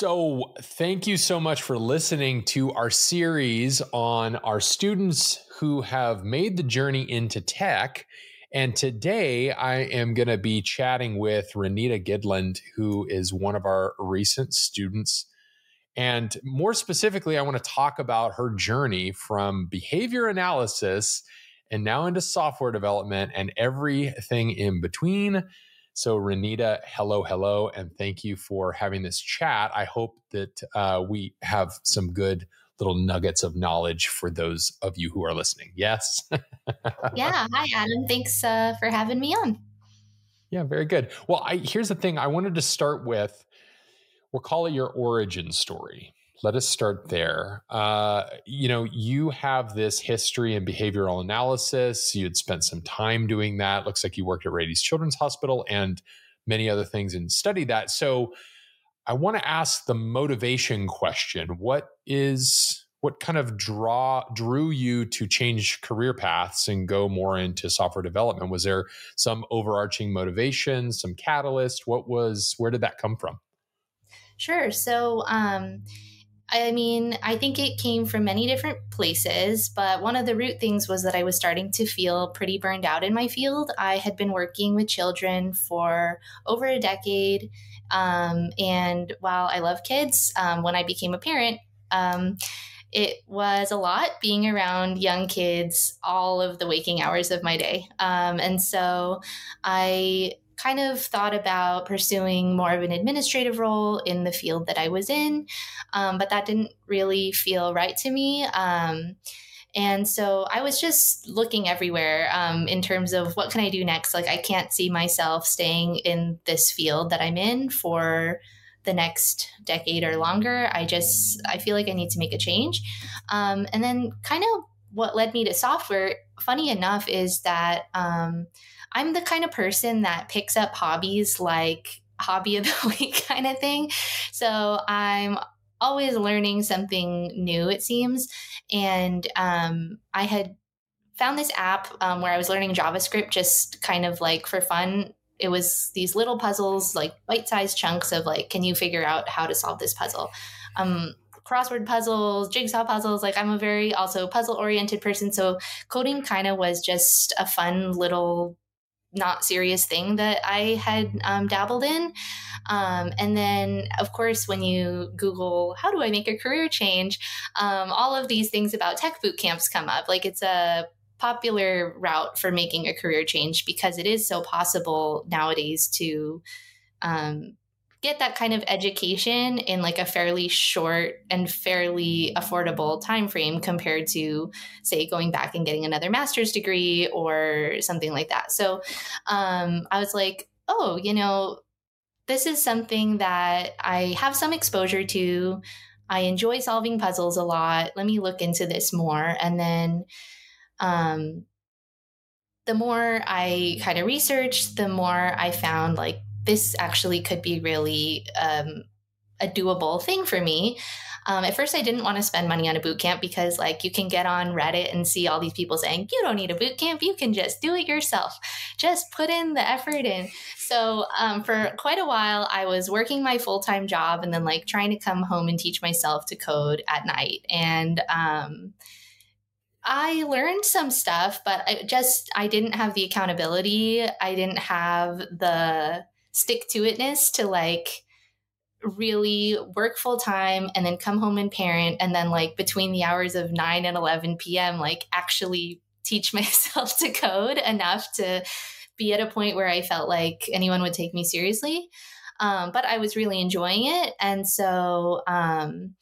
So, thank you so much for listening to our series on our students who have made the journey into tech. And today I am going to be chatting with Renita Gidlund, who is one of our recent students. And more specifically, I want to talk about her journey from behavior analysis and now into software development and everything in between. So, Renita, hello, hello, and thank you for having this chat. I hope that uh, we have some good little nuggets of knowledge for those of you who are listening. Yes. yeah. Hi, Adam. Thanks uh, for having me on. Yeah, very good. Well, I, here's the thing I wanted to start with we'll call it your origin story. Let us start there. Uh, you know, you have this history in behavioral analysis. You had spent some time doing that. Looks like you worked at Rady's Children's Hospital and many other things and studied that. So, I want to ask the motivation question. What is what kind of draw drew you to change career paths and go more into software development? Was there some overarching motivation, some catalyst? What was where did that come from? Sure. So um I mean, I think it came from many different places, but one of the root things was that I was starting to feel pretty burned out in my field. I had been working with children for over a decade. Um, and while I love kids, um, when I became a parent, um, it was a lot being around young kids all of the waking hours of my day. Um, and so I kind of thought about pursuing more of an administrative role in the field that I was in, um, but that didn't really feel right to me. Um, and so I was just looking everywhere um, in terms of what can I do next. Like I can't see myself staying in this field that I'm in for the next decade or longer. I just I feel like I need to make a change. Um, and then kind of what led me to software, funny enough, is that um, I'm the kind of person that picks up hobbies like hobby of the week kind of thing. So I'm always learning something new, it seems. And um, I had found this app um, where I was learning JavaScript just kind of like for fun. It was these little puzzles, like bite sized chunks of like, can you figure out how to solve this puzzle? Um, crossword puzzles, jigsaw puzzles. Like I'm a very also puzzle oriented person. So coding kind of was just a fun little not serious thing that I had um, dabbled in. Um, and then, of course, when you Google, how do I make a career change? Um, all of these things about tech boot camps come up. Like it's a popular route for making a career change because it is so possible nowadays to um, get that kind of education in like a fairly short and fairly affordable time frame compared to say going back and getting another master's degree or something like that. So um, i was like oh you know this is something that i have some exposure to. I enjoy solving puzzles a lot. Let me look into this more. And then um, the more i kind of researched the more i found like this actually could be really um, a doable thing for me. Um, at first, I didn't want to spend money on a boot camp because, like, you can get on Reddit and see all these people saying, you don't need a boot camp, you can just do it yourself. Just put in the effort in. So, um, for quite a while, I was working my full time job and then, like, trying to come home and teach myself to code at night. And, um, I learned some stuff, but I just I didn't have the accountability. I didn't have the stick to itness to like really work full time and then come home and parent and then like between the hours of 9 and 11 p.m like actually teach myself to code enough to be at a point where i felt like anyone would take me seriously. Um, but i was really enjoying it. And so um,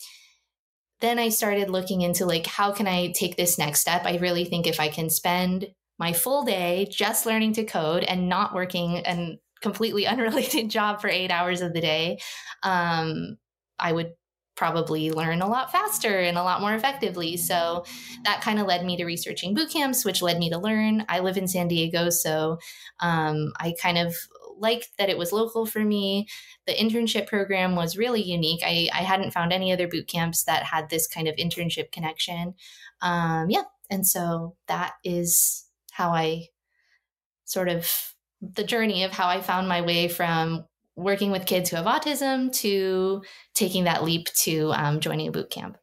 then i started looking into like how can i take this next step? I really think if i can spend my full day just learning to code and not working and completely unrelated job for eight hours of the day, um, I would probably learn a lot faster and a lot more effectively. So that kind of led me to researching boot camps, which led me to learn. I live in San Diego, so um, I kind of liked that it was local for me. The internship program was really unique. I, I hadn't found any other boot camps that had this kind of internship connection. Um, yeah. And so that is how I sort of the journey of how I found my way from working with kids who have autism to taking that leap to um, joining a boot camp.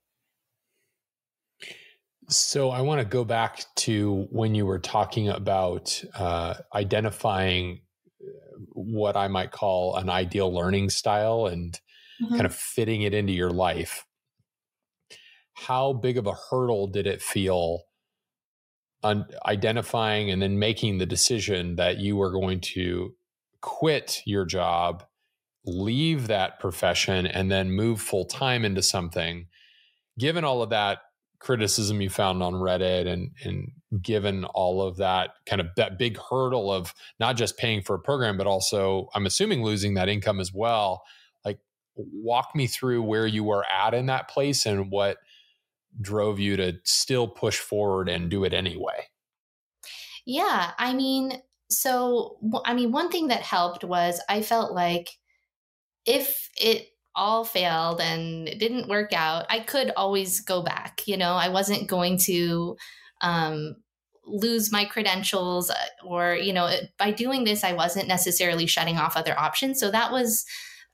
So I want to go back to when you were talking about uh, identifying uh, what I might call an ideal learning style and mm-hmm. kind of fitting it into your life. How big of a hurdle did it feel on identifying and then making the decision that you were going to quit your job, leave that profession, and then move full time into something? Given all of that criticism you found on Reddit and and given all of that kind of that big hurdle of not just paying for a program but also I'm assuming losing that income as well like walk me through where you were at in that place and what drove you to still push forward and do it anyway yeah I mean so I mean one thing that helped was I felt like if it all failed and it didn't work out, I could always go back. You know, I wasn't going to um, lose my credentials uh, or, you know, by doing this, I wasn't necessarily shutting off other options. So that was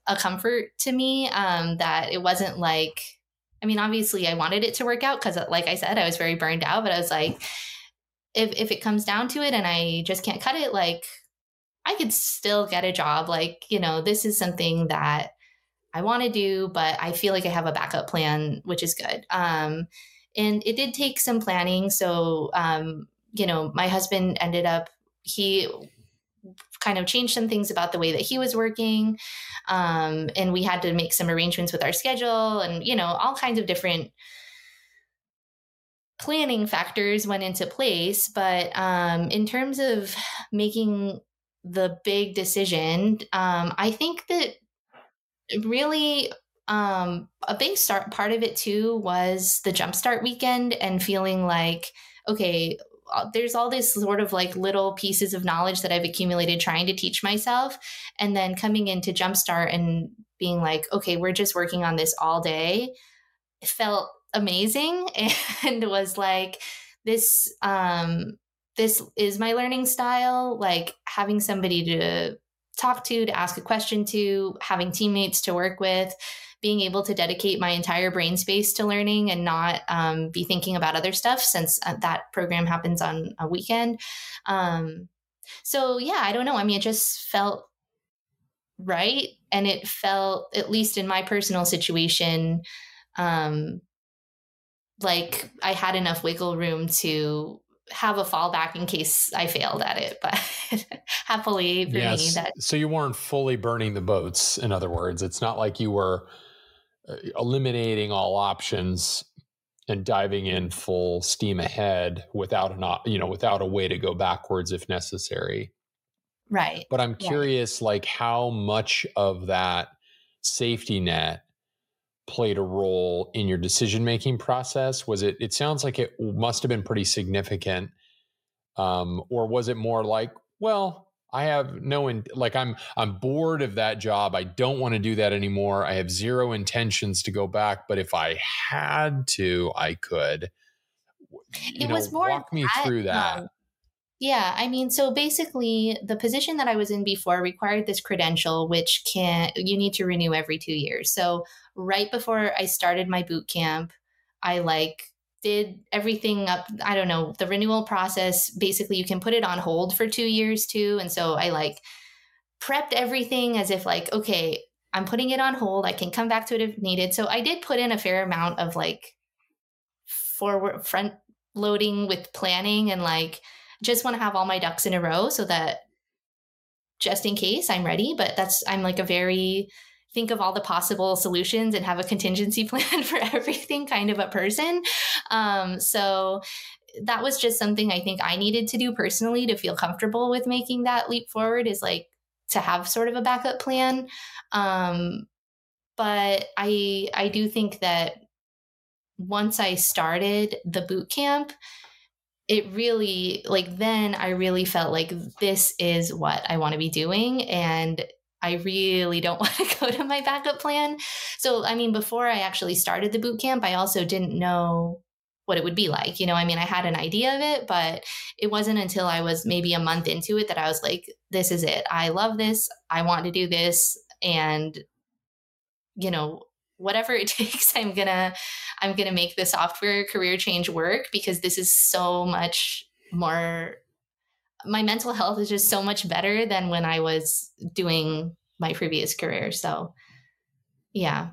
a comfort to me um, that it wasn't like, I mean, obviously I wanted it to work out because, like I said, I was very burned out, but I was like, if, if it comes down to it and I just can't cut it, like, I could still get a job. Like, you know, this is something that I want to do, but I feel like I have a backup plan, which is good. Um, and it did take some planning. So, um, you know, my husband ended up, he kind of changed some things about the way that he was working. Um, and we had to make some arrangements with our schedule and, you know, all kinds of different planning factors went into place. But um, in terms of making the big decision, um, I think that really um, a big start part of it too was the jumpstart weekend and feeling like okay there's all this sort of like little pieces of knowledge that I've accumulated trying to teach myself. And then coming into Jumpstart and being like, okay, we're just working on this all day felt amazing and was like, this, um, this is my learning style. Like having somebody to talk to, to ask a question to, having teammates to work with, being able to dedicate my entire brain space to learning and not um, be thinking about other stuff since uh, that program happens on a weekend. Um, so, yeah, I don't know. I mean, it just felt right. And it felt, at least in my personal situation, um, like I had enough wiggle room to have a fallback in case I failed at it. But happily for yes. me, that so you weren't fully burning the boats. In other words, it's not like you were eliminating all options and diving in full steam ahead without an you know without a way to go backwards if necessary. Right. But I'm curious, like how much of that safety net played a role in your decision making process? Was it? It sounds like it must have been pretty significant, um, or was it more like, well, I have no in, like I'm I'm bored of that job. I don't want to do that anymore. I have zero intentions to go back, but if I had to, I could. You it know, was more walk me that, through that. Um, yeah, I mean, so basically, the position that I was in before required this credential, which can you need to renew every two years. So right before I started my boot camp, I like did everything up. I don't know the renewal process. Basically, you can put it on hold for two years too, and so I like prepped everything as if like okay, I'm putting it on hold. I can come back to it if needed. So I did put in a fair amount of like forward front loading with planning and like just want to have all my ducks in a row so that just in case I'm ready. But that's, I'm like a very, think of all the possible solutions and have a contingency plan for everything kind of a person. Um, so that was just something I think I needed to do personally to feel comfortable with making that leap forward is like to have sort of a backup plan. Um, but I I do think that once I started the boot camp, it really like then I really felt like this is what I want to be doing and I really don't want to go to my backup plan. So I mean before I actually started the boot camp I also didn't know what it would be like. You know, I mean I had an idea of it, but it wasn't until I was maybe a month into it that I was like this is it. I love this. I want to do this. and you know whatever it takes i'm gonna i'm gonna make the software career change work because this is so much more my mental health is just so much better than when i was doing my previous career so yeah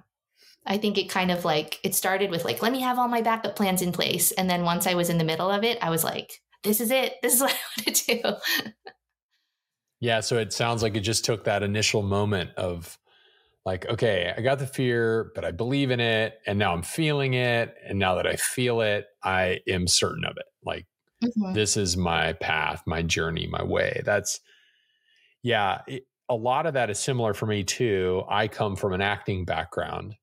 i think it kind of like it started with like let me have all my backup plans in place and then once i was in the middle of it i was like this is it this is what i want to do yeah so it sounds like it just took that initial moment of like, okay, I got the fear, but I believe in it. And now I'm feeling it. And now that I feel it, I am certain of it. Like, mm-hmm. this is my path, my journey, my way. That's, yeah, it, a lot of that is similar for me too. I come from an acting background.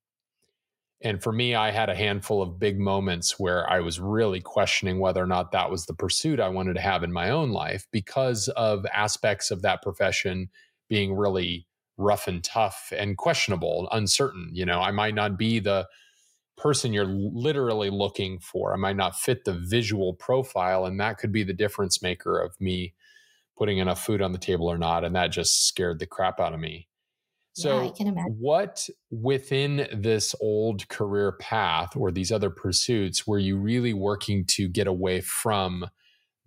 And for me, I had a handful of big moments where I was really questioning whether or not that was the pursuit I wanted to have in my own life because of aspects of that profession being really rough and tough and questionable, uncertain. You know, I might not be the person you're literally looking for. I might not fit the visual profile, and that could be the difference maker of me putting enough food on the table or not. And that just scared the crap out of me. So, yeah, what within this old career path or these other pursuits were you really working to get away from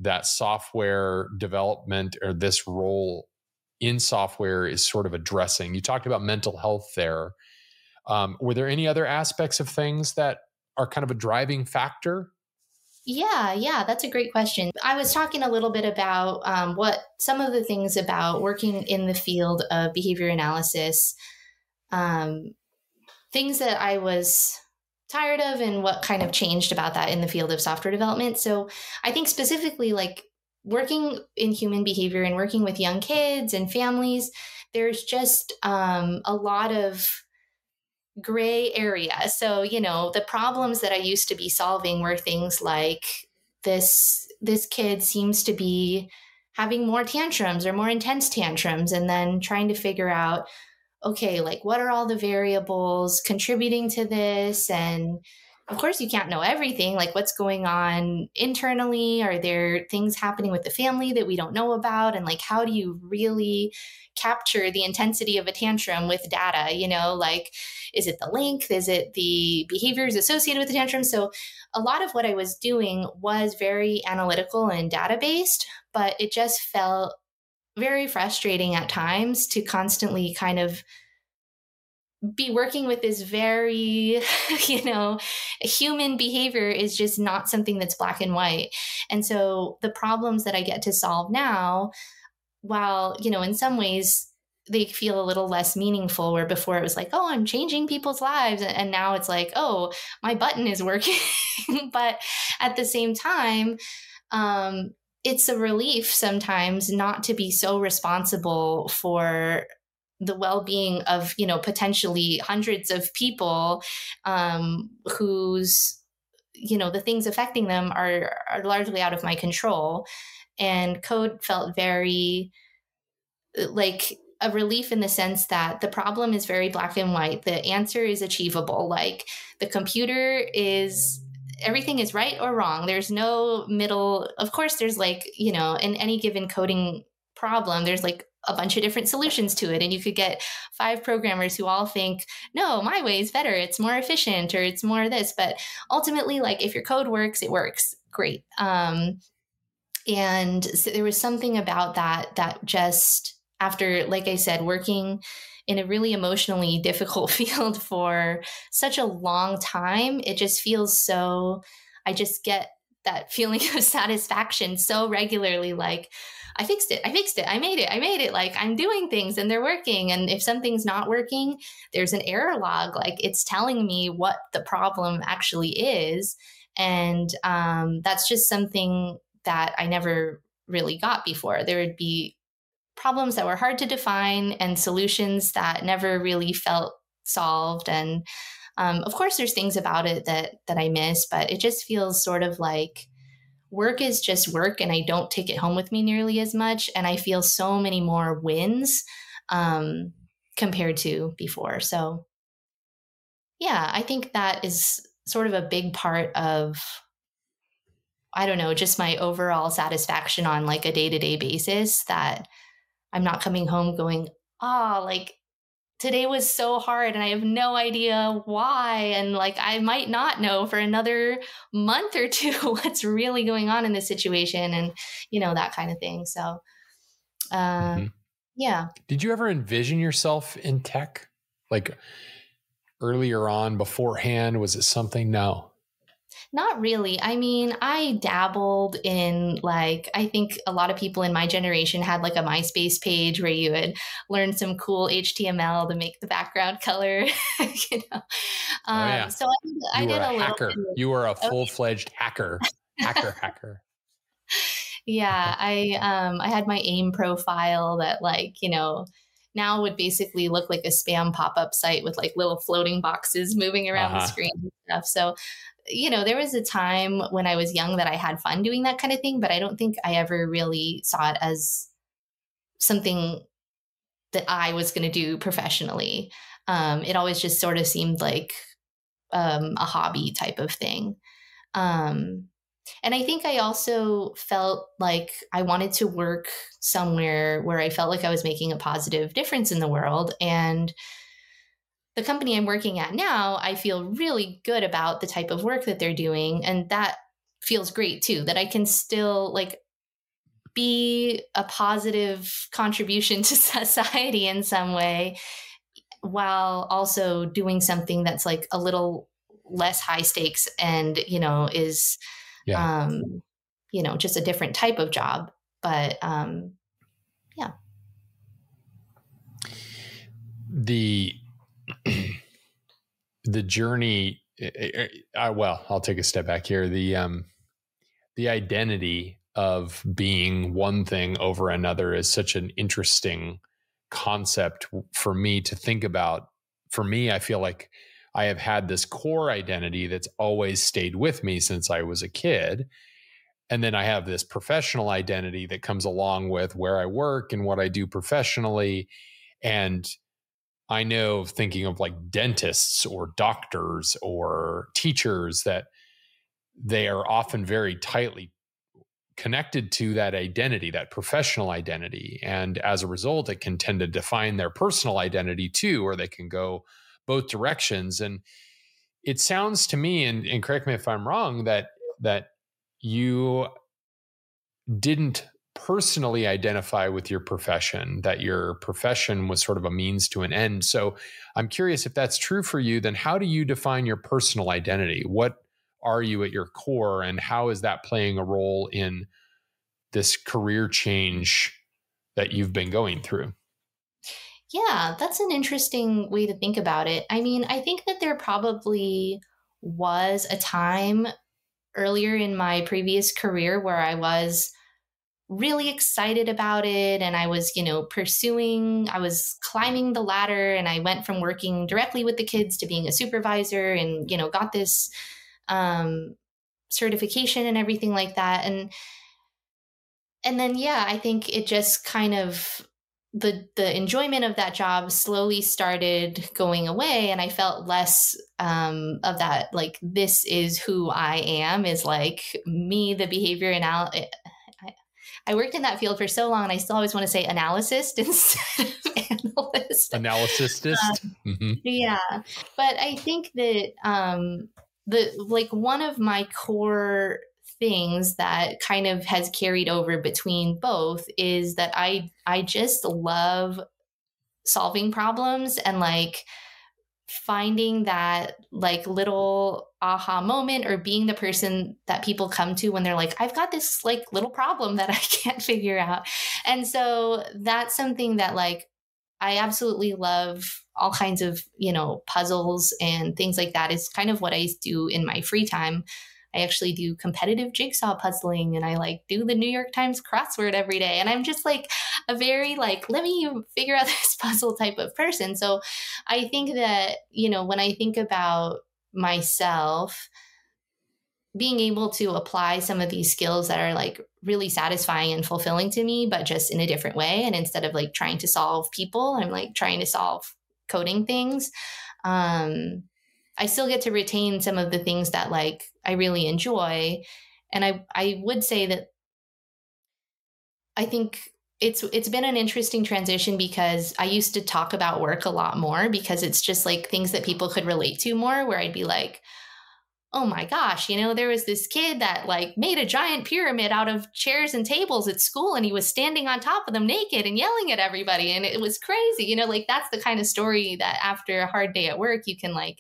that software development or this role in software is sort of addressing. You talked about mental health there. Um, were there any other aspects of things that are kind of a driving factor? Yeah, yeah, that's a great question. I was talking a little bit about um, what some of the things about working in the field of behavior analysis, um, things that I was tired of, and what kind of changed about that in the field of software development. So I think specifically, like working in human behavior and working with young kids and families, there's just um, a lot of gray area. So, you know, the problems that I used to be solving were things like this this kid seems to be having more tantrums or more intense tantrums and then trying to figure out okay, like what are all the variables contributing to this and of course you can't know everything like what's going on internally? Are there things happening with the family that we don't know about? And like how do you really capture the intensity of a tantrum with data? You know like is it the length? Is it the behaviors associated with the tantrum? So a lot of what i was doing was very analytical and data based but it just felt very frustrating at times to constantly kind of be working with this very, you know, human behavior is just not something that's black and white. And so the problems that I get to solve now, while, you know, in some ways they feel a little less meaningful, where before it was like, oh, I'm changing people's lives. And now it's like, oh, my button is working. but at the same time, um, it's a relief sometimes not to be so responsible for the well-being of you know potentially hundreds of people um, whose you know the things affecting them are are largely out of my control. And code felt very like a relief in the sense that the problem is very black and white. The answer is achievable. Like the computer is everything is right or wrong. There's no middle of course there's like you know in any given coding problem there's like a bunch of different solutions to it and you could get five programmers who all think no my way is better it's more efficient or it's more this but ultimately like if your code works it works. Great. Um, and so there was something about that that just after like i said working in a really emotionally difficult field for such a long time it just feels so i just get that feeling of satisfaction so regularly like I fixed it. I fixed it. I made it. I made it. Like I'm doing things and they're working. And if something's not working, there's an error log. Like it's telling me what the problem actually is. And um, that's just something that I never really got before. There would be problems that were hard to define and solutions that never really felt solved. And um, of course, there's things about it that that I miss, but it just feels sort of like work is just work and I don't take it home with me nearly as much. And I feel so many more wins um, compared to before. So, yeah, I think that is sort of a big part of, I don't know, just my overall satisfaction on like a day to day basis that I'm not coming home going, ah, oh, like today was so hard and I have no idea why. And like, I might not know for another month or two what's really going on in this situation and, you know, that kind of thing. So, uh, mm-hmm. yeah. Did you ever envision yourself in tech? Like earlier on beforehand? Was it something? No. Not really. I mean, I dabbled in like, I think a lot of people in my generation had like a MySpace page where you would learn some cool HTML to make the background color. you know? Um, oh, yeah. So I, I did a, a hacker. you were a full fledged hacker, hacker, hacker. Yeah, I um I had my AIM profile that like you know now would basically look like a spam pop-up site with like little floating boxes moving around uh-huh. the screen and stuff. So you know, there was a time when I was young that I had fun doing that kind of thing, but I don't think I ever really saw it as something that I was going to do professionally. Um, it always just sort of seemed like um, a hobby type of thing. Um, and I think I also felt like I wanted to work somewhere where I felt like I was making a positive difference in the world. And the company I'm working at now, I feel really good about the type of work that they're doing. And that feels great too, that I can still like be a positive contribution to society in some way while also doing something that's like a little less high stakes and, you know, is, yeah. um, you know, just a different type of job. But, um, yeah. The, the journey eh, eh, eh, I, well i'll take a step back here. The um the identity of being one thing over another is such an interesting concept for me to think about. For me i feel like i have had this core identity that's always stayed with me since i was a kid and then i have this professional identity that comes along with where i work and what i do professionally and I know thinking of like dentists or doctors or teachers that they are often very tightly connected to that identity, that professional identity. And as a result, it can tend to define their personal identity too, or they can go both directions. And it sounds to me, and, and correct me if I'm wrong, that that you didn't personally identify with your profession, that your profession was sort of a means to an end. So I'm curious if that's true for you, then how do you define your personal identity? What are you at your core, and how is that playing a role in this career change that you've been going through? Yeah, that's an interesting way to think about it. I mean, I think that there probably was a time earlier in my previous career where I was really excited about it and I was, you know, pursuing, I was climbing the ladder and I went from working directly with the kids to being a supervisor and, you know, got this um certification and everything like that and and then yeah, I think it just kind of the the enjoyment of that job slowly started going away and i felt less um, of that like this is who i am is like me the behavior anal- I worked in that field for so long, and I still always want to say analyst instead of analyst. Analysist. Um, mm-hmm. Yeah, but I think that um, the like one of my core things that kind of has carried over between both is that I I just love solving problems and like finding that like little aha moment or being the person that people come to when they're like i've got this like little problem that i can't figure out. And so that's something that like i absolutely love all kinds of you know puzzles and things like that. Is kind of what i do in my free time I actually do competitive jigsaw puzzling and I like do the New York Times crossword every day. And I'm just like a very like, let me figure out this puzzle type of person. So I think that, you know, when I think about myself, being able to apply some of these skills that are like really satisfying and fulfilling to me, but just in a different way. And instead of like trying to solve people, I'm like trying to solve coding things. Um, I still get to retain some of the things that like I really enjoy. And I I would say that I think it's it's been an interesting transition because I used to talk about work a lot more because it's just like things that people could relate to more where I'd be like oh my gosh, you know, there was this kid that like made a giant pyramid out of chairs and tables at school and he was standing on top of them naked and yelling at everybody and it was crazy. You know, like that's the kind of story that after a hard day at work you can like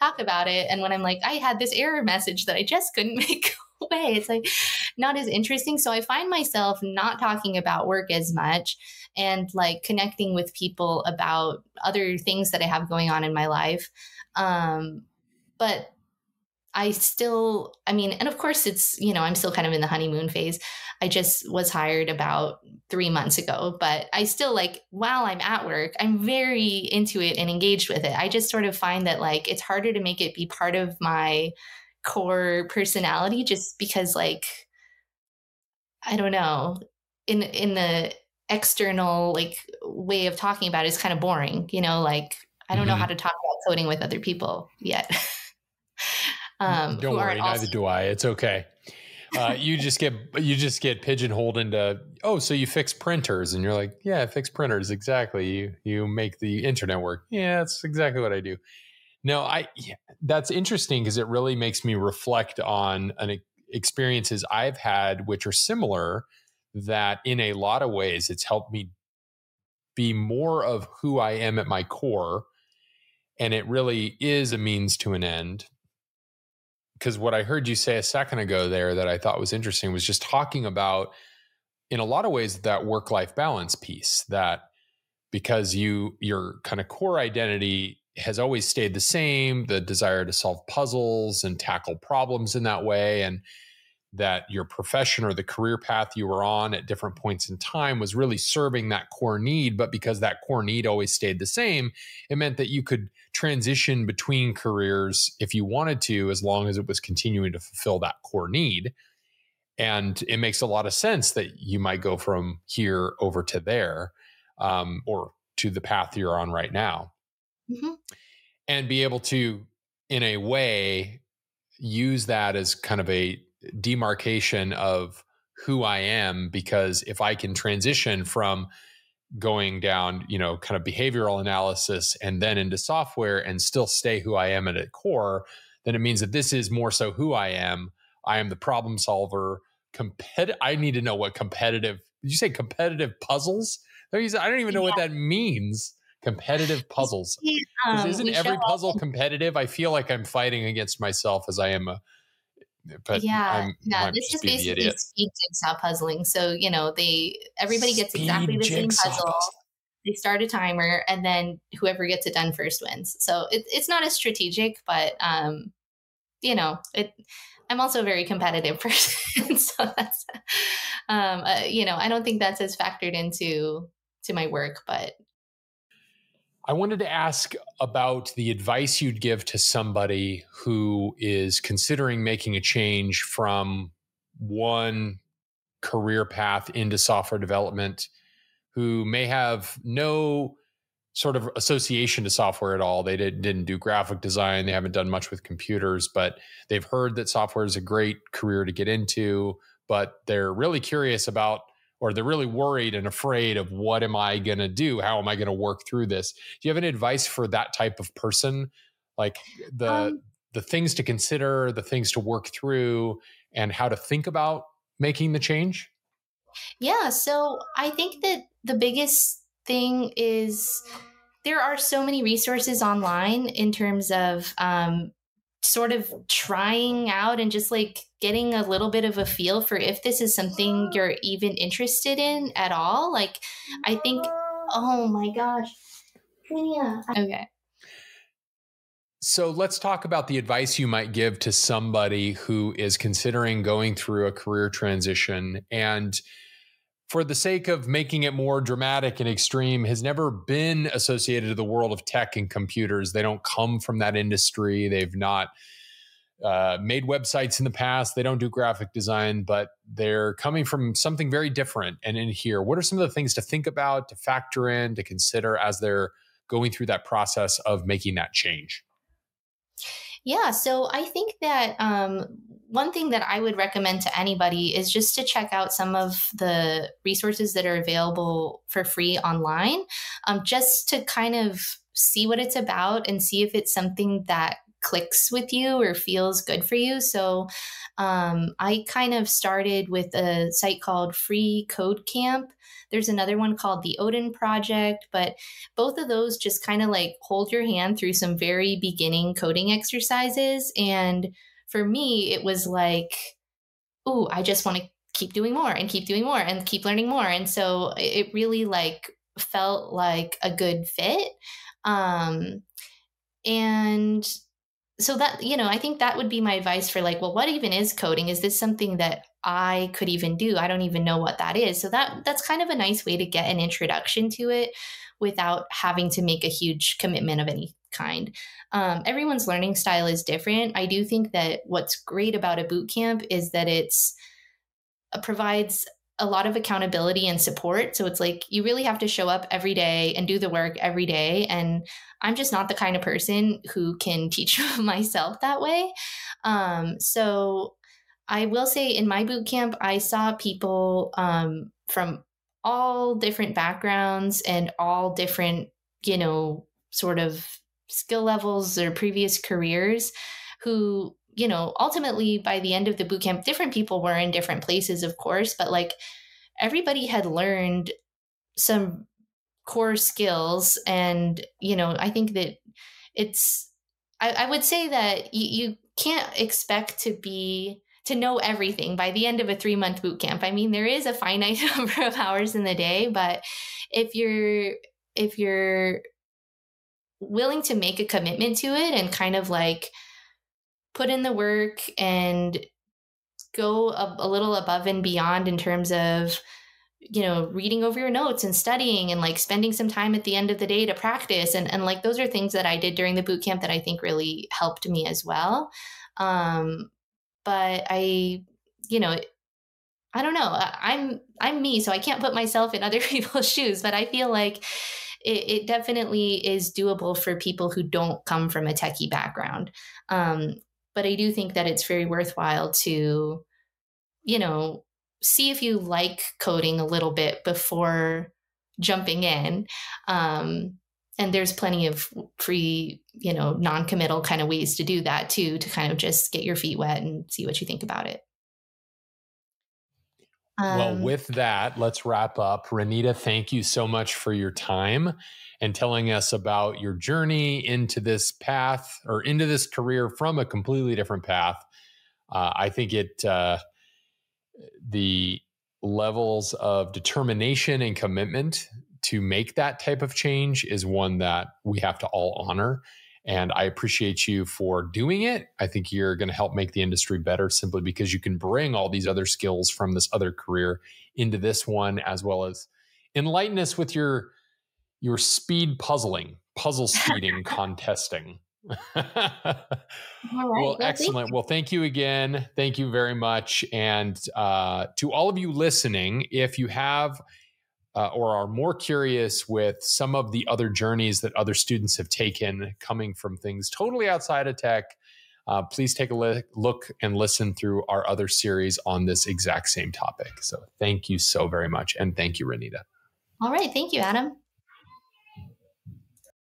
talk about it and when I'm like I had this error message that I just couldn't make away, it's like not as interesting. So I find myself not talking about work as much and like connecting with people about other things that I have going on in my life. Um but I still, I mean, and of course, it's, you know, I'm still kind of in the honeymoon phase. I just was hired about three months ago, but I still like, while I'm at work, I'm very into it and engaged with it. I just sort of find that like it's harder to make it be part of my core personality just because, like, I don't know, in, in the external like way of talking about it is kind of boring, you know, like, I don't mm-hmm. know how to talk about coding with other people yet. Um, Don't worry, neither do I. It's okay. Uh, you just get you just get pigeonholed into oh, so you fix printers, and you're like, yeah, I fix printers exactly. You you make the internet work. Yeah, that's exactly what I do. No, I that's interesting because it really makes me reflect on an experiences I've had, which are similar. That in a lot of ways, it's helped me be more of who I am at my core, and it really is a means to an end because what I heard you say a second ago there that I thought was interesting was just talking about, in a lot of ways, that work life balance piece that because you your kind of core identity has always stayed the same the desire to solve puzzles and tackle problems in that way and that your profession or the career path you were on at different points in time was really serving that core need. But because that core need always stayed the same, it meant that you could transition between careers if you wanted to, as long as it was continuing to fulfill that core need. And it makes a lot of sense that you might go from here over to there um, or to the path you're on right now. Mm-hmm. And be able to, in a way, use that as kind of a demarcation of who I am because if I can transition from going down, you know, kind of behavioral analysis and then into software and still stay who I am at a core, then it means that this is more so who I am. I am the problem solver. Compet- I need to know what competitive. Did you say competitive puzzles? I don't even know yeah. what that means. Competitive puzzles. Um, isn't every puzzle competitive? I feel like I'm fighting against myself as I am a but yeah, I'm, no, this is basically speed jigsaw puzzling. So you know, they everybody gets speed exactly the same puzzle. puzzle. They start a timer, and then whoever gets it done first wins. So it, it's not as strategic, but um, you know, it. I'm also a very competitive person, so that's, um, uh, you know, I don't think that's as factored into to my work, but I wanted to ask about the advice you'd give to somebody who is considering making a change from one career path into software development, who may have no sort of association to software at all. They did, didn't do graphic design, they haven't done much with computers, but they've heard that software is a great career to get into, but they're really curious about or they're really worried and afraid of what am I going to do? How am I going to work through this? Do you have any advice for that type of person? Like the um, the things to consider, the things to work through and how to think about making the change? Yeah, so I think that the biggest thing is there are so many resources online in terms of um, sort of trying out and just like getting a little bit of a feel for if this is something you're even interested in at all. Like, I think, oh my gosh. Yeah. Okay. So let's talk about the advice you might give to somebody who is considering going through a career transition and for the sake of making it more dramatic and extreme, has never been associated to the world of tech and computers. They don't come from that industry. They've not uh, made websites in the past. They don't do graphic design, but they're coming from something very different. And in here, what are some of the things to think about, to factor in, to consider as they're going through that process of making that change? Yeah, so I think that um, one thing that I would recommend to anybody is just to check out some of the resources that are available for free online, um, just to kind of see what it's about and see if it's something that clicks with you or feels good for you. So um, I kind of started with a site called Free Code Camp. There's another one called the Odin Project, but both of those just kind of like hold your hand through some very beginning coding exercises. And for me, it was like, oh, I just want to keep doing more and keep doing more and keep learning more. And so it really like felt like a good fit. Um, and so that you know i think that would be my advice for like well what even is coding is this something that i could even do i don't even know what that is so that that's kind of a nice way to get an introduction to it without having to make a huge commitment of any kind um, everyone's learning style is different i do think that what's great about a boot camp is that it's uh, provides a lot of accountability and support. So it's like you really have to show up every day and do the work every day. And I'm just not the kind of person who can teach myself that way. Um, so I will say in my boot camp, I saw people um, from all different backgrounds and all different, you know, sort of skill levels or previous careers who you know, ultimately by the end of the boot camp, different people were in different places, of course, but like everybody had learned some core skills. And, you know, I think that it's, I, I would say that you, you can't expect to be to know everything by the end of a three month boot camp. I mean, there is a finite number of hours in the day, but if you're if you're willing to make a commitment to it and kind of like put in the work and go a, a little above and beyond in terms of you know reading over your notes and studying and like spending some time at the end of the day to practice. And, and like those are things that i did during the boot camp that i think really helped me as well. Um but i you know i don't know. I'm i'm me so i can't put myself in other people's shoes but i feel like it, it definitely is doable for people who don't come from a techie background um but I do think that it's very worthwhile to, you know, see if you like coding a little bit before jumping in. Um, and there's plenty of free, you know, non committal kind of ways to do that too, to kind of just get your feet wet and see what you think about it. Well, um, with that, let's wrap up. Renita, thank you so much for your time and telling us about your journey into this path or into this career from a completely different path. Uh, I think it, uh, the levels of determination and commitment to make that type of change is one that we have to all honor. And I appreciate you for doing it. I think you're going to help make the industry better simply because you can bring all these other skills from this other career into this one, as well as enlighten us with your your speed puzzling, puzzle speeding contesting. Well, excellent. Well, thank you again. Thank you very much. And uh, to all of you listening, if you have uh, or are more curious with some of the other journeys that other students have taken coming from things totally outside of tech, uh, please take a li- look and listen through our other series on this exact same topic. So thank you so very much. And thank you, Renita. All right. Thank you, Adam.